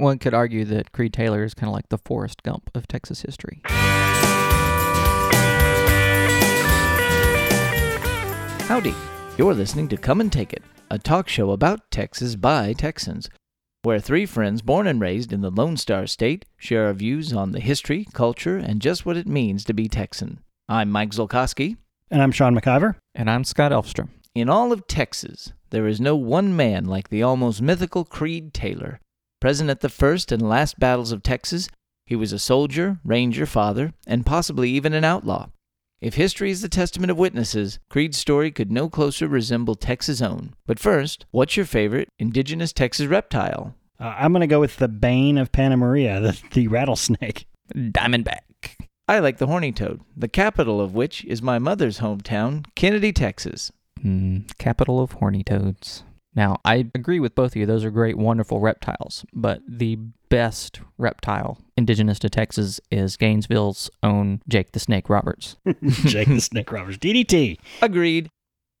One could argue that Creed Taylor is kind of like the Forrest Gump of Texas history. Howdy. You're listening to Come and Take It, a talk show about Texas by Texans, where three friends born and raised in the Lone Star State share our views on the history, culture, and just what it means to be Texan. I'm Mike Zolkowski. And I'm Sean McIver. And I'm Scott Elfstrom. In all of Texas, there is no one man like the almost mythical Creed Taylor. Present at the first and last battles of Texas, he was a soldier, ranger, father, and possibly even an outlaw. If history is the testament of witnesses, Creed's story could no closer resemble Texas' own. But first, what's your favorite indigenous Texas reptile? Uh, I'm going to go with the bane of Panna Maria, the, the rattlesnake. Diamondback. I like the horny toad, the capital of which is my mother's hometown, Kenedy, Texas. Mm, capital of horny toads. Now, I agree with both of you. Those are great, wonderful reptiles. But the best reptile indigenous to Texas is Gainesville's own Jake the Snake Roberts. Jake the Snake Roberts. DDT. Agreed.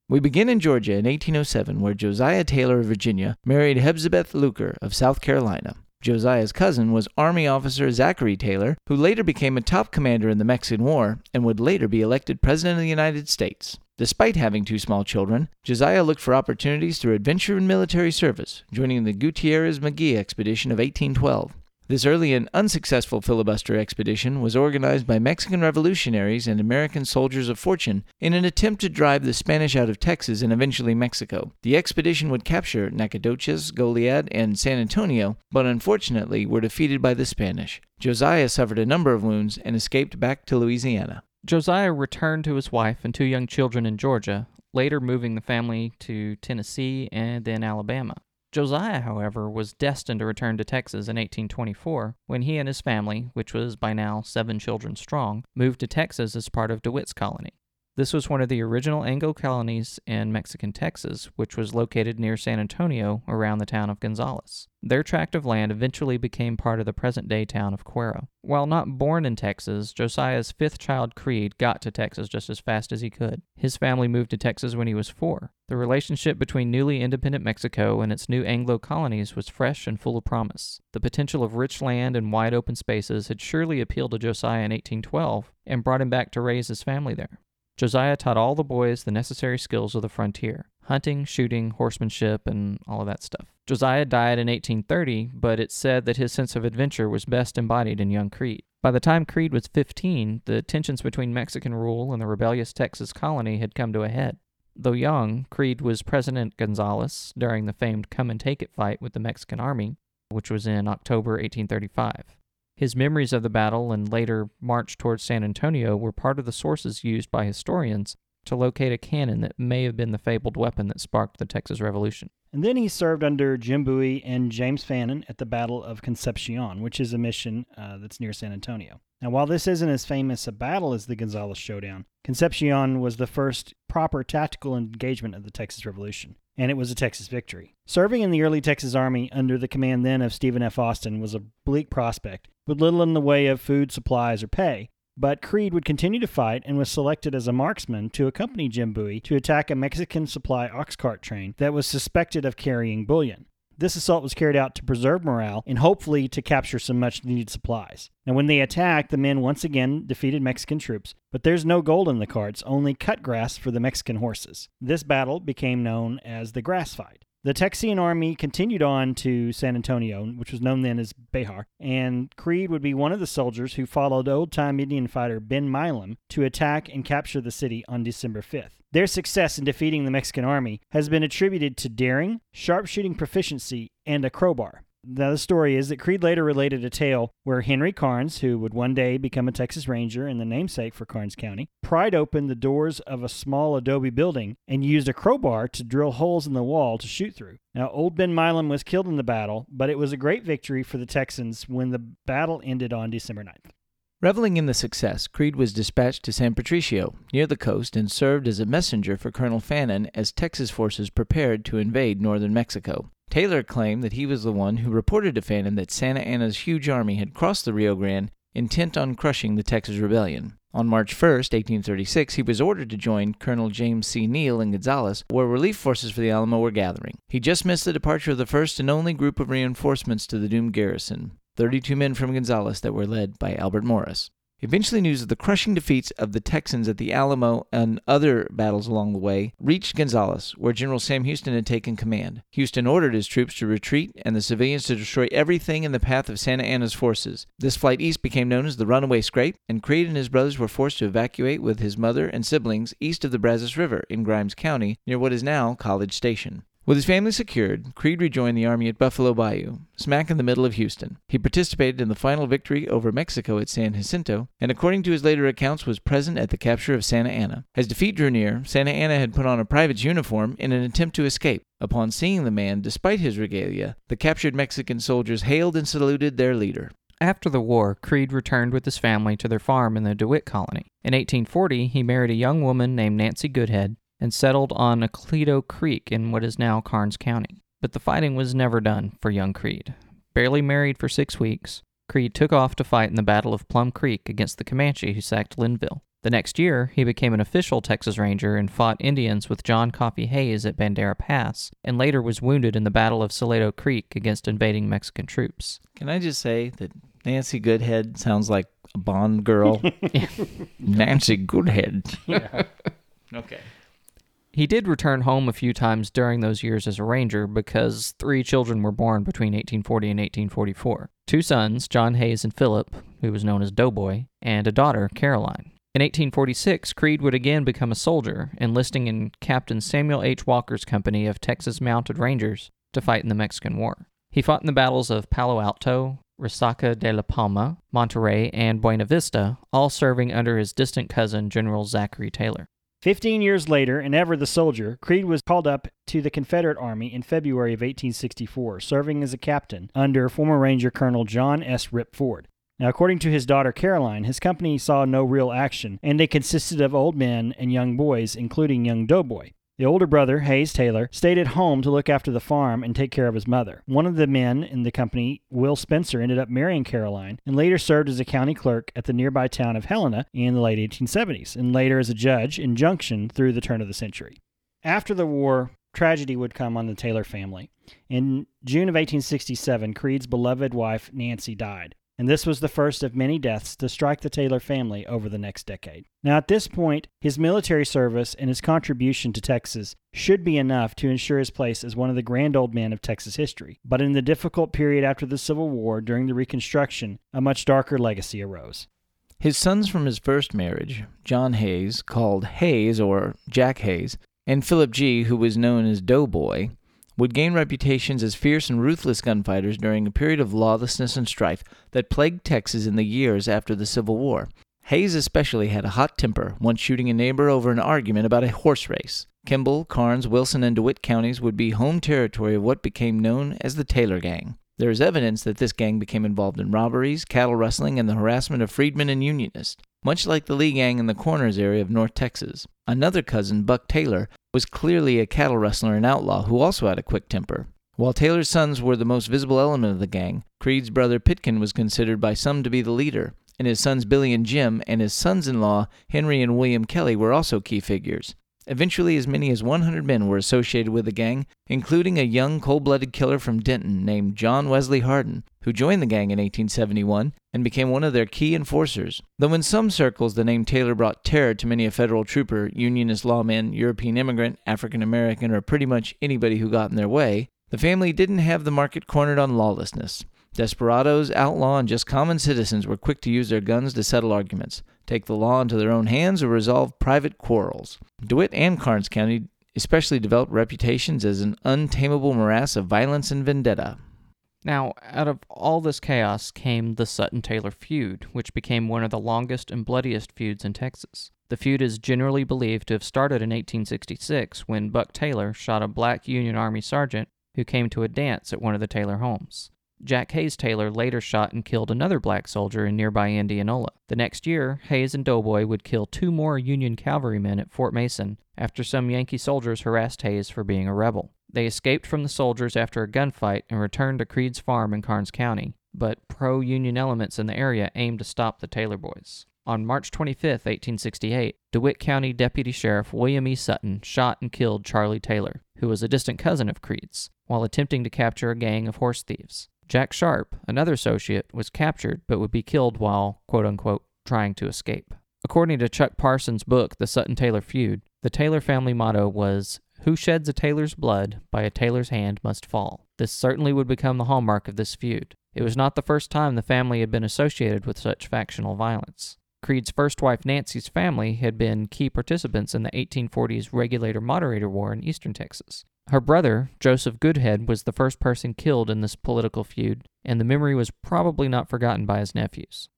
We begin in Georgia in 1807, where Josiah Taylor of Virginia married Hepzibeth Luker of South Carolina. Josiah's cousin was Army officer Zachary Taylor, who later became a top commander in the Mexican War and would later be elected President of the United States. Despite having two small children, Josiah looked for opportunities through adventure and military service, joining the Gutierrez Magee expedition of 1812. This early and unsuccessful filibuster expedition was organized by Mexican revolutionaries and American soldiers of fortune in an attempt to drive the Spanish out of Texas and eventually Mexico. The expedition would capture Nacogdoches, Goliad, and San Antonio, but unfortunately were defeated by the Spanish. Josiah suffered a number of wounds and escaped back to Louisiana. Josiah returned to his wife and two young children in Georgia, later moving the family to Tennessee and then Alabama. Josiah, however, was destined to return to Texas in 1824 when he and his family, which was by now seven children strong, moved to Texas as part of DeWitt's colony. This was one of the original Anglo colonies in Mexican Texas, which was located near San Antonio around the town of Gonzales. Their tract of land eventually became part of the present day town of Cuero. While not born in Texas, Josiah's fifth child, Creed, got to Texas just as fast as he could. His family moved to Texas when he was four. The relationship between newly independent Mexico and its new Anglo colonies was fresh and full of promise. The potential of rich land and wide open spaces had surely appealed to Josiah in 1812 and brought him back to raise his family there. Josiah taught all the boys the necessary skills of the frontier hunting, shooting, horsemanship, and all of that stuff. Josiah died in 1830, but it's said that his sense of adventure was best embodied in young Creed. By the time Creed was 15, the tensions between Mexican rule and the rebellious Texas colony had come to a head. Though young, Creed was President Gonzales during the famed Come and Take It fight with the Mexican army, which was in October 1835. His memories of the battle and later march towards San Antonio were part of the sources used by historians to locate a cannon that may have been the fabled weapon that sparked the Texas Revolution. And then he served under Jim Bowie and James Fannin at the Battle of Concepcion, which is a mission uh, that's near San Antonio. Now, while this isn't as famous a battle as the Gonzales Showdown, Concepcion was the first proper tactical engagement of the Texas Revolution, and it was a Texas victory. Serving in the early Texas Army under the command then of Stephen F. Austin was a bleak prospect, with little in the way of food, supplies, or pay. But Creed would continue to fight and was selected as a marksman to accompany Jim Bowie to attack a Mexican supply ox cart train that was suspected of carrying bullion. This assault was carried out to preserve morale and hopefully to capture some much needed supplies. Now, when they attacked, the men once again defeated Mexican troops, but there's no gold in the carts, only cut grass for the Mexican horses. This battle became known as the Grass Fight. The Texian army continued on to San Antonio, which was known then as Bexar, and Creed would be one of the soldiers who followed old time Indian fighter Ben Milam to attack and capture the city on December 5th. Their success in defeating the Mexican army has been attributed to daring, sharpshooting proficiency, and a crowbar. Now, the story is that Creed later related a tale where Henry Karnes, who would one day become a Texas Ranger and the namesake for Karnes County, pried open the doors of a small adobe building and used a crowbar to drill holes in the wall to shoot through. Now, old Ben Milam was killed in the battle, but it was a great victory for the Texans when the battle ended on December 9th. Reveling in the success, Creed was dispatched to San Patricio, near the coast, and served as a messenger for Colonel Fannin as Texas forces prepared to invade northern Mexico. Taylor claimed that he was the one who reported to Fannin that Santa Anna's huge army had crossed the Rio Grande intent on crushing the Texas Rebellion. On March 1, 1836, he was ordered to join Colonel James C. Neill in Gonzales, where relief forces for the Alamo were gathering. He just missed the departure of the first and only group of reinforcements to the doomed garrison 32 men from Gonzales that were led by Albert Morris. Eventually, news of the crushing defeats of the Texans at the Alamo and other battles along the way reached Gonzales, where General Sam Houston had taken command. Houston ordered his troops to retreat and the civilians to destroy everything in the path of Santa Anna's forces. This flight east became known as the Runaway Scrape, and Creed and his brothers were forced to evacuate with his mother and siblings east of the Brazos River in Grimes County, near what is now College Station. With his family secured, Creed rejoined the army at Buffalo Bayou, smack in the middle of Houston. He participated in the final victory over Mexico at San Jacinto, and according to his later accounts, was present at the capture of Santa Anna. As defeat drew near, Santa Anna had put on a private's uniform in an attempt to escape. Upon seeing the man, despite his regalia, the captured Mexican soldiers hailed and saluted their leader. After the war, Creed returned with his family to their farm in the DeWitt colony. In 1840, he married a young woman named Nancy Goodhead and settled on Ecleto Creek in what is now Karnes County. But the fighting was never done for young Creed. Barely married for six weeks, Creed took off to fight in the Battle of Plum Creek against the Comanche who sacked Linnville. The next year, he became an official Texas Ranger and fought Indians with John Coffee Hays at Bandera Pass, and later was wounded in the Battle of Salado Creek against invading Mexican troops. Can I just say that Nancy Goodhead sounds like a Bond girl? Nancy Goodhead. Yeah. Okay. He did return home a few times during those years as a ranger because three children were born between 1840 and 1844 two sons, John Hayes and Philip, who was known as Doughboy, and a daughter, Caroline. In 1846, Creed would again become a soldier, enlisting in Captain Samuel H. Walker's company of Texas Mounted Rangers to fight in the Mexican War. He fought in the battles of Palo Alto, Resaca de la Palma, Monterrey, and Buena Vista, all serving under his distant cousin, General Zachary Taylor. Fifteen years later, and ever the soldier, Creed was called up to the Confederate Army in February of 1864, serving as a captain under former Ranger Colonel John S. Rip Ford. Now, according to his daughter Caroline, his company saw no real action, and they consisted of old men and young boys, including young Doughboy. The older brother, Hayes Taylor, stayed at home to look after the farm and take care of his mother. One of the men in the company, Will Spencer, ended up marrying Caroline and later served as a county clerk at the nearby town of Helena in the late 1870s, and later as a judge in Junction through the turn of the century. After the war, tragedy would come on the Taylor family. In June of 1867, Creed's beloved wife, Nancy, died and this was the first of many deaths to strike the Taylor family over the next decade. Now, at this point, his military service and his contribution to Texas should be enough to ensure his place as one of the grand old men of Texas history. But in the difficult period after the Civil War, during the Reconstruction, a much darker legacy arose. His sons from his first marriage, John Hayes, called Hayes or Jack Hayes, and Philip G., who was known as Doughboy, would gain reputations as fierce and ruthless gunfighters during a period of lawlessness and strife that plagued Texas in the years after the Civil War. Hayes especially had a hot temper, once shooting a neighbor over an argument about a horse race. Kimble, Karnes, Wilson, and DeWitt counties would be home territory of what became known as the Taylor Gang. There is evidence that this gang became involved in robberies, cattle rustling, and the harassment of freedmen and unionists, much like the Lee Gang in the Corners area of North Texas. Another cousin, Buck Taylor, was clearly a cattle rustler and outlaw who also had a quick temper. While Taylor's sons were the most visible element of the gang, Creed's brother Pitkin was considered by some to be the leader, and his sons Billy and Jim and his sons in law Henry and William Kelly were also key figures. Eventually, as many as 100 men were associated with the gang, including a young cold blooded killer from Denton named John Wesley Hardin, who joined the gang in 1871 and became one of their key enforcers. Though in some circles the name Taylor brought terror to many a federal trooper, unionist lawman, European immigrant, African American, or pretty much anybody who got in their way, the family didn't have the market cornered on lawlessness. Desperados, outlaw, and just common citizens were quick to use their guns to settle arguments, take the law into their own hands, or resolve private quarrels. DeWitt and Karnes County especially developed reputations as an untamable morass of violence and vendetta. Now, out of all this chaos came the Sutton Taylor feud, which became one of the longest and bloodiest feuds in Texas. The feud is generally believed to have started in 1866 when Buck Taylor shot a black Union Army sergeant who came to a dance at one of the Taylor homes. Jack Hayes Taylor later shot and killed another black soldier in nearby Indianola. The next year, Hayes and Doughboy would kill two more Union cavalrymen at Fort Mason after some Yankee soldiers harassed Hayes for being a rebel. They escaped from the soldiers after a gunfight and returned to Creed's farm in Karnes County, but pro Union elements in the area aimed to stop the Taylor boys. On March 25, 1868, DeWitt County Deputy Sheriff William E. Sutton shot and killed Charlie Taylor, who was a distant cousin of Creed's, while attempting to capture a gang of horse thieves. Jack Sharp, another associate, was captured but would be killed while, quote unquote, trying to escape. According to Chuck Parsons' book, The Sutton Taylor Feud, the Taylor family motto was, Who sheds a tailor's blood, by a tailor's hand must fall. This certainly would become the hallmark of this feud. It was not the first time the family had been associated with such factional violence. Creed's first wife Nancy's family had been key participants in the 1840s Regulator Moderator War in eastern Texas. Her brother, Joseph Goodhead, was the first person killed in this political feud, and the memory was probably not forgotten by his nephews.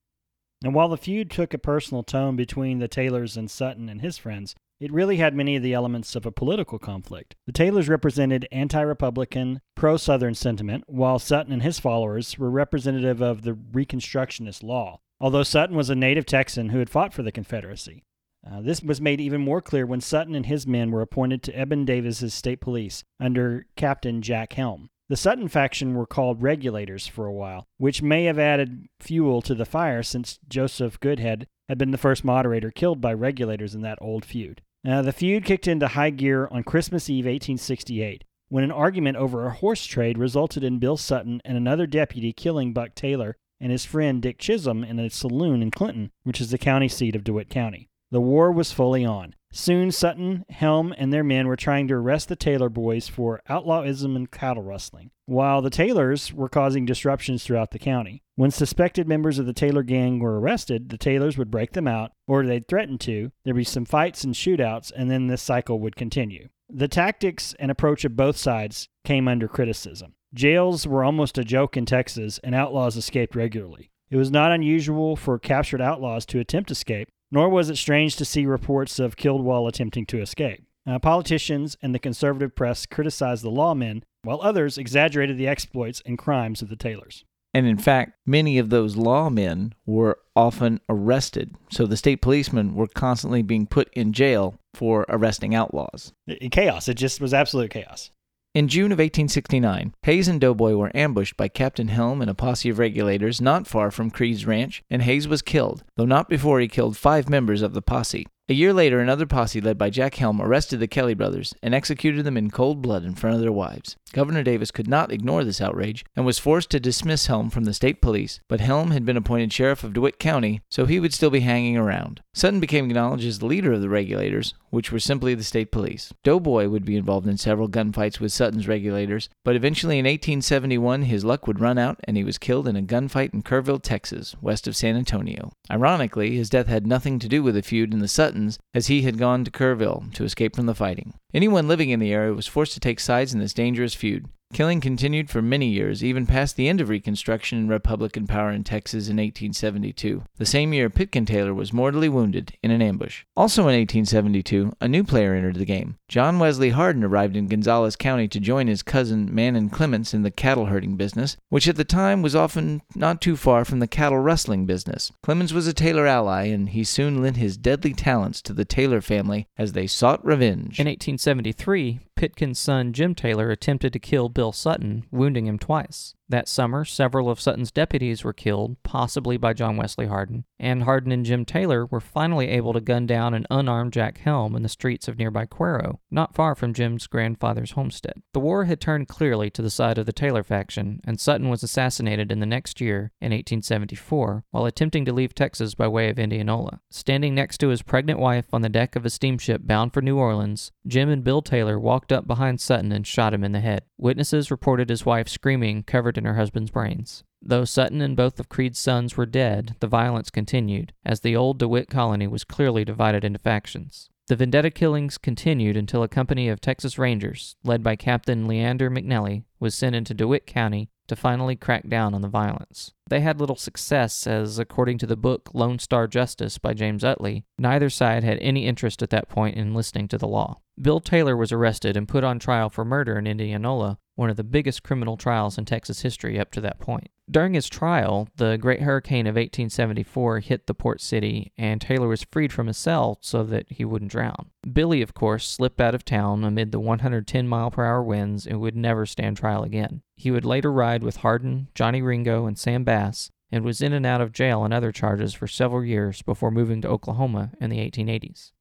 And while the feud took a personal tone between the Taylors and Sutton and his friends, it really had many of the elements of a political conflict. The Taylors represented anti Republican, pro Southern sentiment, while Sutton and his followers were representative of the Reconstructionist law, although Sutton was a native Texan who had fought for the Confederacy. Uh, this was made even more clear when Sutton and his men were appointed to Eben Davis's state police under Captain Jack Helm. The Sutton faction were called regulators for a while, which may have added fuel to the fire since Joseph Goodhead had been the first moderator killed by regulators in that old feud. Now, the feud kicked into high gear on Christmas Eve 1868 when an argument over a horse trade resulted in Bill Sutton and another deputy killing Buck Taylor and his friend Dick Chisholm in a saloon in Clinton, which is the county seat of DeWitt County. The war was fully on. Soon, Sutton, Helm, and their men were trying to arrest the Taylor boys for outlawism and cattle rustling, while the Taylors were causing disruptions throughout the county. When suspected members of the Taylor gang were arrested, the Taylors would break them out, or they'd threaten to. There'd be some fights and shootouts, and then this cycle would continue. The tactics and approach of both sides came under criticism. Jails were almost a joke in Texas, and outlaws escaped regularly. It was not unusual for captured outlaws to attempt escape, nor was it strange to see reports of killed while attempting to escape. Uh, politicians and the conservative press criticized the lawmen, while others exaggerated the exploits and crimes of the Taylors. And in fact, many of those lawmen were often arrested, so the state policemen were constantly being put in jail for arresting outlaws. Chaos. It just was absolute chaos. In June of 1869, Hayes and Doughboy were ambushed by Captain Helm and a posse of regulators not far from Creed's ranch, and Hayes was killed, though not before he killed five members of the posse. A year later, another posse led by Jack Helm arrested the Kelly brothers and executed them in cold blood in front of their wives. Governor Davis could not ignore this outrage and was forced to dismiss Helm from the state police, but Helm had been appointed sheriff of DeWitt County, so he would still be hanging around. Sutton became acknowledged as the leader of the regulators, which were simply the state police. Doughboy would be involved in several gunfights with Sutton's regulators, but eventually in 1871 his luck would run out and he was killed in a gunfight in Kerrville, Texas, west of San Antonio. Ironically, his death had nothing to do with the feud in the Suttons, as he had gone to Kerrville to escape from the fighting. Anyone living in the area was forced to take sides in this dangerous feud. Killing continued for many years, even past the end of Reconstruction and Republican power in Texas in 1872. The same year, Pitkin Taylor was mortally wounded in an ambush. Also in 1872, a new player entered the game. John Wesley Hardin arrived in Gonzales County to join his cousin Mannen Clements in the cattle herding business, which at the time was often not too far from the cattle rustling business. Clements was a Taylor ally, and he soon lent his deadly talents to the Taylor family as they sought revenge. In 1873, Pitkin's son Jim Taylor attempted to kill Bill Sutton, wounding him twice. That summer, several of Sutton's deputies were killed, possibly by John Wesley Hardin, and Hardin and Jim Taylor were finally able to gun down an unarmed Jack Helm in the streets of nearby Cuero, not far from Jim's grandfather's homestead. The war had turned clearly to the side of the Taylor faction, and Sutton was assassinated in the next year, in 1874, while attempting to leave Texas by way of Indianola. Standing next to his pregnant wife on the deck of a steamship bound for New Orleans, Jim and Bill Taylor walked up behind Sutton and shot him in the head. Witnesses reported his wife screaming, covered in her husband's brains. Though Sutton and both of Creed's sons were dead, the violence continued, as the old DeWitt colony was clearly divided into factions. The vendetta killings continued until a company of Texas Rangers, led by Captain Leander McNelly, was sent into DeWitt County to finally crack down on the violence. They had little success, as according to the book Lone Star Justice by James Utley, neither side had any interest at that point in listening to the law. Bill Taylor was arrested and put on trial for murder in Indianola, one of the biggest criminal trials in Texas history up to that point. During his trial, the Great Hurricane of 1874 hit the port city, and Taylor was freed from his cell so that he wouldn't drown. Billy, of course, slipped out of town amid the 110 mile per hour winds and would never stand trial again. He would later ride with Hardin, Johnny Ringo, and Sam Bass and was in and out of jail on other charges for several years before moving to Oklahoma in the 1880s.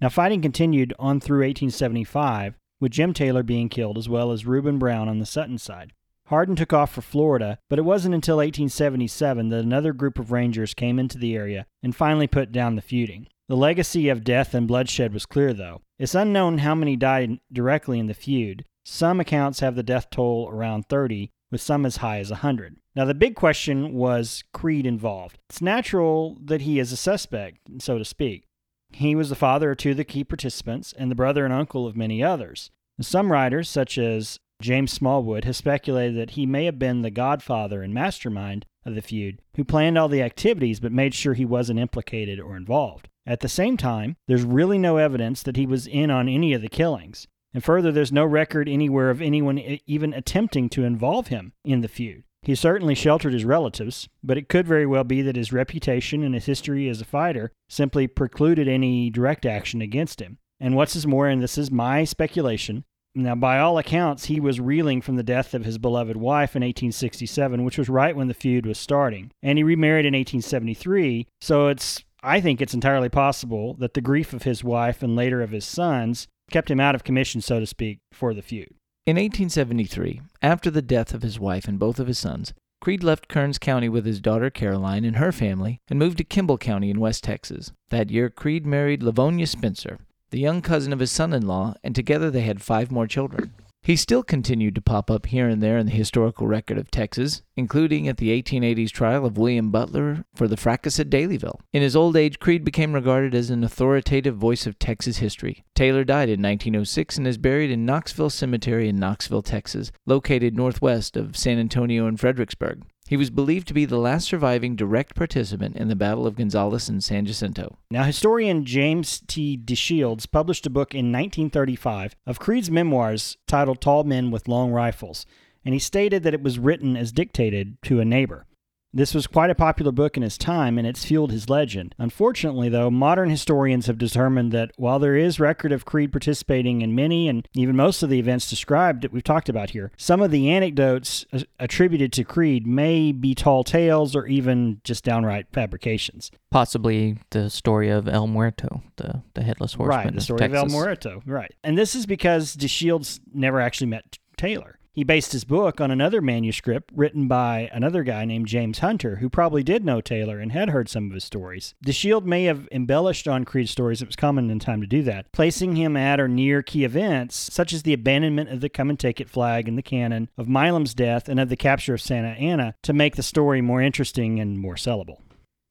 Now, fighting continued on through 1875, with Jim Taylor being killed as well as Reuben Brown on the Sutton side. Hardin took off for Florida, but it wasn't until 1877 that another group of Rangers came into the area and finally put down the feuding. The legacy of death and bloodshed was clear, though. It's unknown how many died directly in the feud. Some accounts have the death toll around 30, with some as high as 100. Now, the big question was Creed involved. It's natural that he is a suspect, so to speak. He was the father of two of the key participants and the brother and uncle of many others. Some writers, such as James Smallwood, have speculated that he may have been the godfather and mastermind of the feud, who planned all the activities but made sure he wasn't implicated or involved. At the same time, there's really no evidence that he was in on any of the killings. And further, there's no record anywhere of anyone even attempting to involve him in the feud. He certainly sheltered his relatives, but it could very well be that his reputation and his history as a fighter simply precluded any direct action against him. And what's is more, and this is my speculation, now, by all accounts, he was reeling from the death of his beloved wife in 1867, which was right when the feud was starting. And he remarried in 1873, so it's I think it's entirely possible that the grief of his wife and later of his sons kept him out of commission, so to speak, for the feud. In 1873, after the death of his wife and both of his sons, Creed left Karnes County with his daughter Caroline and her family and moved to Kimble County in West Texas. That year, Creed married Livonia Spencer, the young cousin of his son in law, and together they had five more children. He still continued to pop up here and there in the historical record of Texas, including at the 1880s trial of William Butler for the fracas at Daleyville. In his old age, Creed became regarded as an authoritative voice of Texas history. Taylor died in 1906 and is buried in Noxville Cemetery in Noxville, Texas, located northwest of San Antonio and Fredericksburg. He was believed to be the last surviving direct participant in the Battle of Gonzales and San Jacinto. Now, historian James T. DeShields published a book in 1935 of Creed's memoirs titled Tall Men with Long Rifles, and he stated that it was written as dictated to a neighbor. This was quite a popular book in his time, and it's fueled his legend. Unfortunately, though, modern historians have determined that while there is record of Creed participating in many and even most of the events described that we've talked about here, some of the anecdotes attributed to Creed may be tall tales or even just downright fabrications. Possibly the story of El Muerto, the, the headless horseman. Right, the story of, of El Muerto. Right. And this is because DeShields never actually met Taylor. He based his book on another manuscript written by another guy named James Hunter, who probably did know Taylor and had heard some of his stories. The Shield may have embellished on Creed's stories, it was common in time to do that, placing him at or near key events, such as the abandonment of the Come and Take It flag in the cannon, of Milam's death, and of the capture of Santa Anna, to make the story more interesting and more sellable.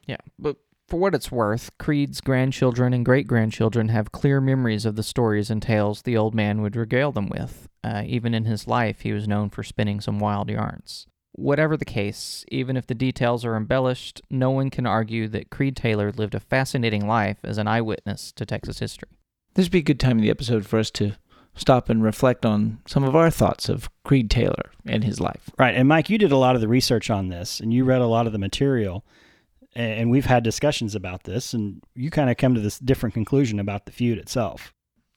Yeah, but for what it's worth, Creed's grandchildren and great grandchildren have clear memories of the stories and tales the old man would regale them with. Uh, even in his life, he was known for spinning some wild yarns. Whatever the case, even if the details are embellished, no one can argue that Creed Taylor lived a fascinating life as an eyewitness to Texas history. This would be a good time in the episode for us to stop and reflect on some of our thoughts of Creed Taylor and his life. Right. And Mike, you did a lot of the research on this and you read a lot of the material and we've had discussions about this, and you kind of come to this different conclusion about the feud itself.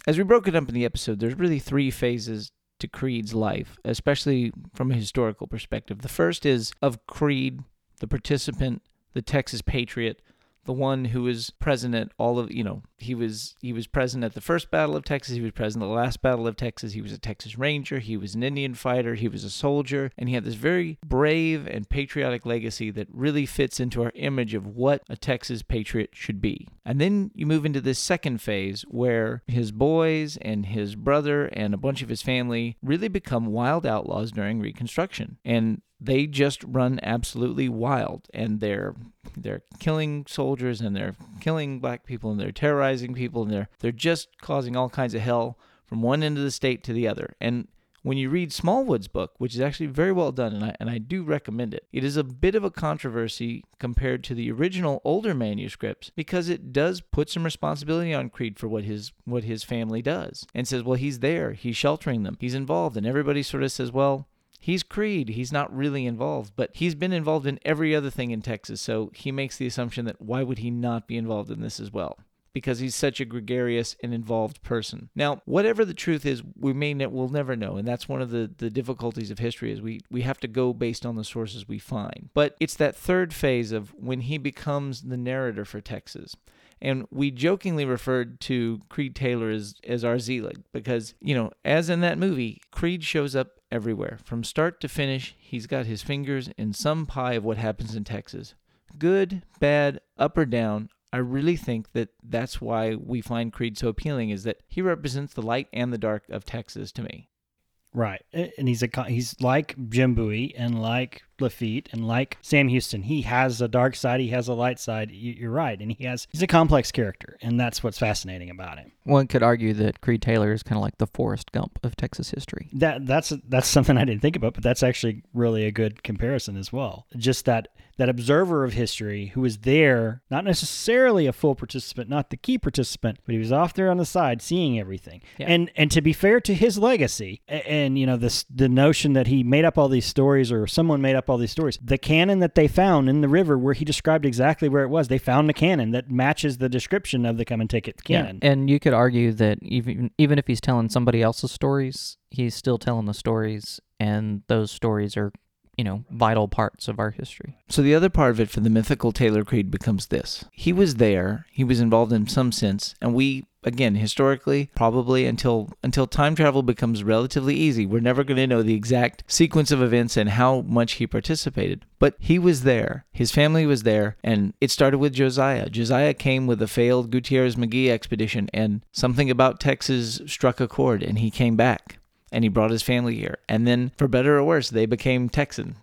As we broke it up in the episode, there's really three phases to Creed's life, especially from a historical perspective. The first is of Creed, the participant, the Texas patriot, the one who was present at all of you know he was he was present at the first battle of Texas he was present at the last battle of Texas he was a Texas Ranger he was an Indian fighter he was a soldier and he had this very brave and patriotic legacy that really fits into our image of what a Texas patriot should be. And then you move into this second phase where his boys and his brother and a bunch of his family really become wild outlaws during reconstruction. And they just run absolutely wild and they're they're killing soldiers and they're killing black people and they're terrorizing people and they're they're just causing all kinds of hell from one end of the state to the other. And when you read Smallwood's book, which is actually very well done, and I, and I do recommend it, it is a bit of a controversy compared to the original older manuscripts because it does put some responsibility on Creed for what his what his family does, and says, well, he's there, he's sheltering them, he's involved, and everybody sort of says, well, he's Creed. He's not really involved, but he's been involved in every other thing in Texas. So he makes the assumption that why would he not be involved in this as well? because he's such a gregarious and involved person. Now, whatever the truth is, we may ne- we'll never know, and that's one of the, the difficulties of history is we, we have to go based on the sources we find. But it's that third phase of when he becomes the narrator for Texas. And we jokingly referred to Creed Taylor as, as our Zelig because, you know, as in that movie, Creed shows up everywhere. From start to finish, he's got his fingers in some pie of what happens in Texas. Good, bad, up or down, I really think that that's why we find Creed so appealing is that he represents the light and the dark of Texas to me. Right, and he's a he's like Jim Bowie and like Lafitte and like Sam Houston. He has a dark side, he has a light side. You're right, and he has he's a complex character, and that's what's fascinating about him. One could argue that Creed Taylor is kind of like the Forrest Gump of Texas history. That that's that's something I didn't think about, but that's actually really a good comparison as well. Just that that observer of history who was there, not necessarily a full participant, not the key participant, but he was off there on the side seeing everything. Yeah. And and to be fair to his legacy, and, and you know this the notion that he made up all these stories or someone made up all these stories. The cannon that they found in the river where he described exactly where it was, they found a cannon that matches the description of the come and take it cannon. Yeah. And you could argue that even even if he's telling somebody else's stories, he's still telling the stories and those stories are you know, vital parts of our history. So the other part of it for the mythical Taylor Creed becomes this. He was there, he was involved in some sense, and we again, historically, probably until until time travel becomes relatively easy, we're never going to know the exact sequence of events and how much he participated. But he was there. His family was there, and it started with Josiah. Josiah came with a failed Gutierrez Magee expedition, and something about Texas struck a chord, and he came back and he brought his family here. And then, for better or worse, they became Texan.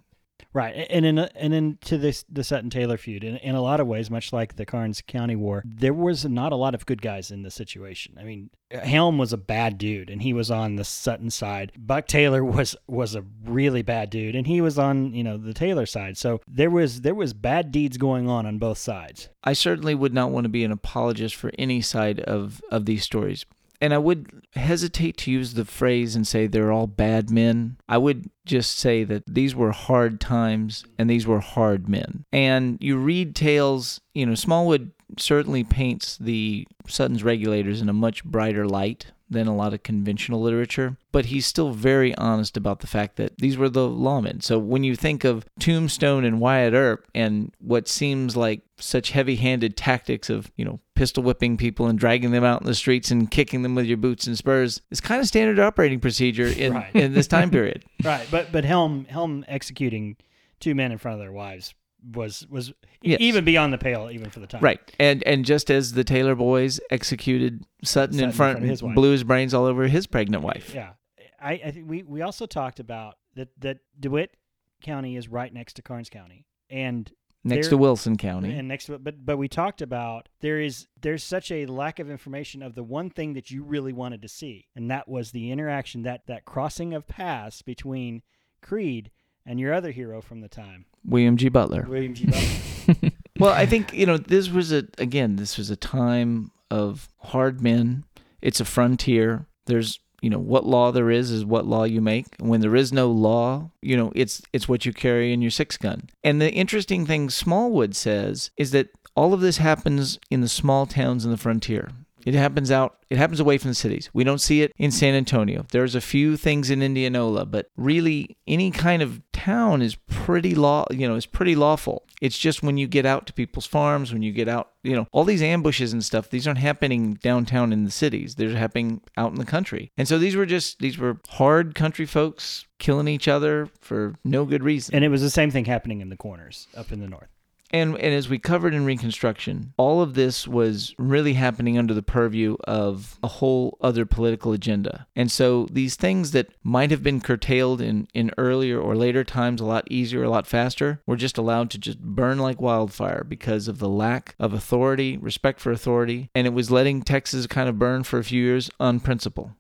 Right, and in and into this the Sutton Taylor feud, in, in a lot of ways, much like the Karnes County War, there was not a lot of good guys in the situation. I mean, Helm was a bad dude, and he was on the Sutton side. Buck Taylor was was a really bad dude, and he was on you know the Taylor side. So there was there was bad deeds going on on both sides. I certainly would not want to be an apologist for any side of of these stories, and I would hesitate to use the phrase and say they're all bad men. I would just say that these were hard times and these were hard men. And you read tales, you know, Smallwood certainly paints the Sutton's regulators in a much brighter light than a lot of conventional literature, but he's still very honest about the fact that these were the lawmen. So when you think of Tombstone and Wyatt Earp and what seems like such heavy-handed tactics of, you know, pistol whipping people and dragging them out in the streets and kicking them with your boots and spurs, is kind of standard operating procedure in, right. in this time period. right, but but Helm Helm executing two men in front of their wives was was yes. even beyond the pale even for the time. Right. And and just as the Taylor boys executed Sutton, Sutton in, front, in front of his wife. blew his brains all over his pregnant wife. Yeah. I, I think we, we also talked about that that DeWitt County is right next to Karnes County and next to Wilson County. And next to but but we talked about there is there's such a lack of information of the one thing that you really wanted to see and that was the interaction that that crossing of paths between Creed and your other hero from the time, William G. Butler. William G. Butler. well, I think you know this was a again this was a time of hard men. It's a frontier. There's you know what law there is is what law you make. When there is no law, you know it's it's what you carry in your six gun. And the interesting thing Smallwood says is that all of this happens in the small towns in the frontier. It happens out, it happens away from the cities. We don't see it in San Antonio. There's a few things in Indianola, but really any kind of town is pretty law, you know, is pretty lawful. It's just when you get out to people's farms, when you get out, you know, all these ambushes and stuff, these aren't happening downtown in the cities. They're happening out in the country. And so these were just these were hard country folks killing each other for no good reason. And it was the same thing happening in the corners up in the north. And, and as we covered in Reconstruction, all of this was really happening under the purview of a whole other political agenda. And so these things that might have been curtailed in, in earlier or later times a lot easier, a lot faster, were just allowed to just burn like wildfire because of the lack of authority, respect for authority. And it was letting Texas kind of burn for a few years on principle.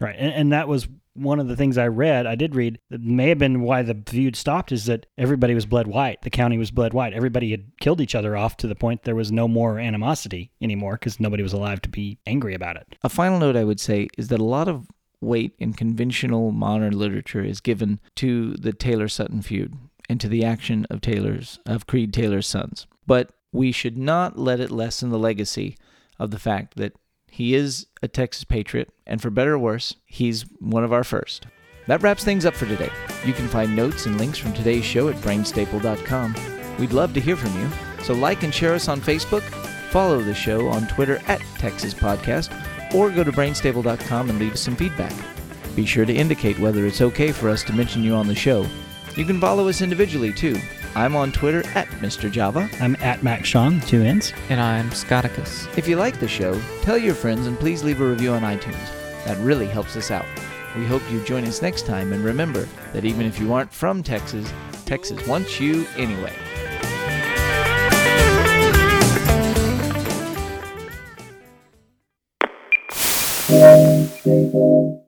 Right. And, and that was one of the things I read, I did read, that may have been why the feud stopped is that everybody was bled white. The county was bled white. Everybody had killed each other off to the point there was no more animosity anymore because nobody was alive to be angry about it. A final note I would say is that a lot of weight in conventional modern literature is given to the Taylor Sutton feud and to the action of Taylor's of Creed Taylor's sons. But we should not let it lessen the legacy of the fact that he is a Texas patriot, and for better or worse, he's one of our first. That wraps things up for today. You can find notes and links from today's show at brainstable.com. We'd love to hear from you, so like and share us on Facebook, follow the show on Twitter at Texas Podcast, or go to brainstable.com and leave us some feedback. Be sure to indicate whether it's okay for us to mention you on the show. You can follow us individually too. I'm on Twitter at Mr. Java. I'm at Mac Sean, two N's. And I'm Scotticus. If you like the show, tell your friends and please leave a review on iTunes. That really helps us out. We hope you join us next time and remember that even if you aren't from Texas, Texas wants you anyway. Stable.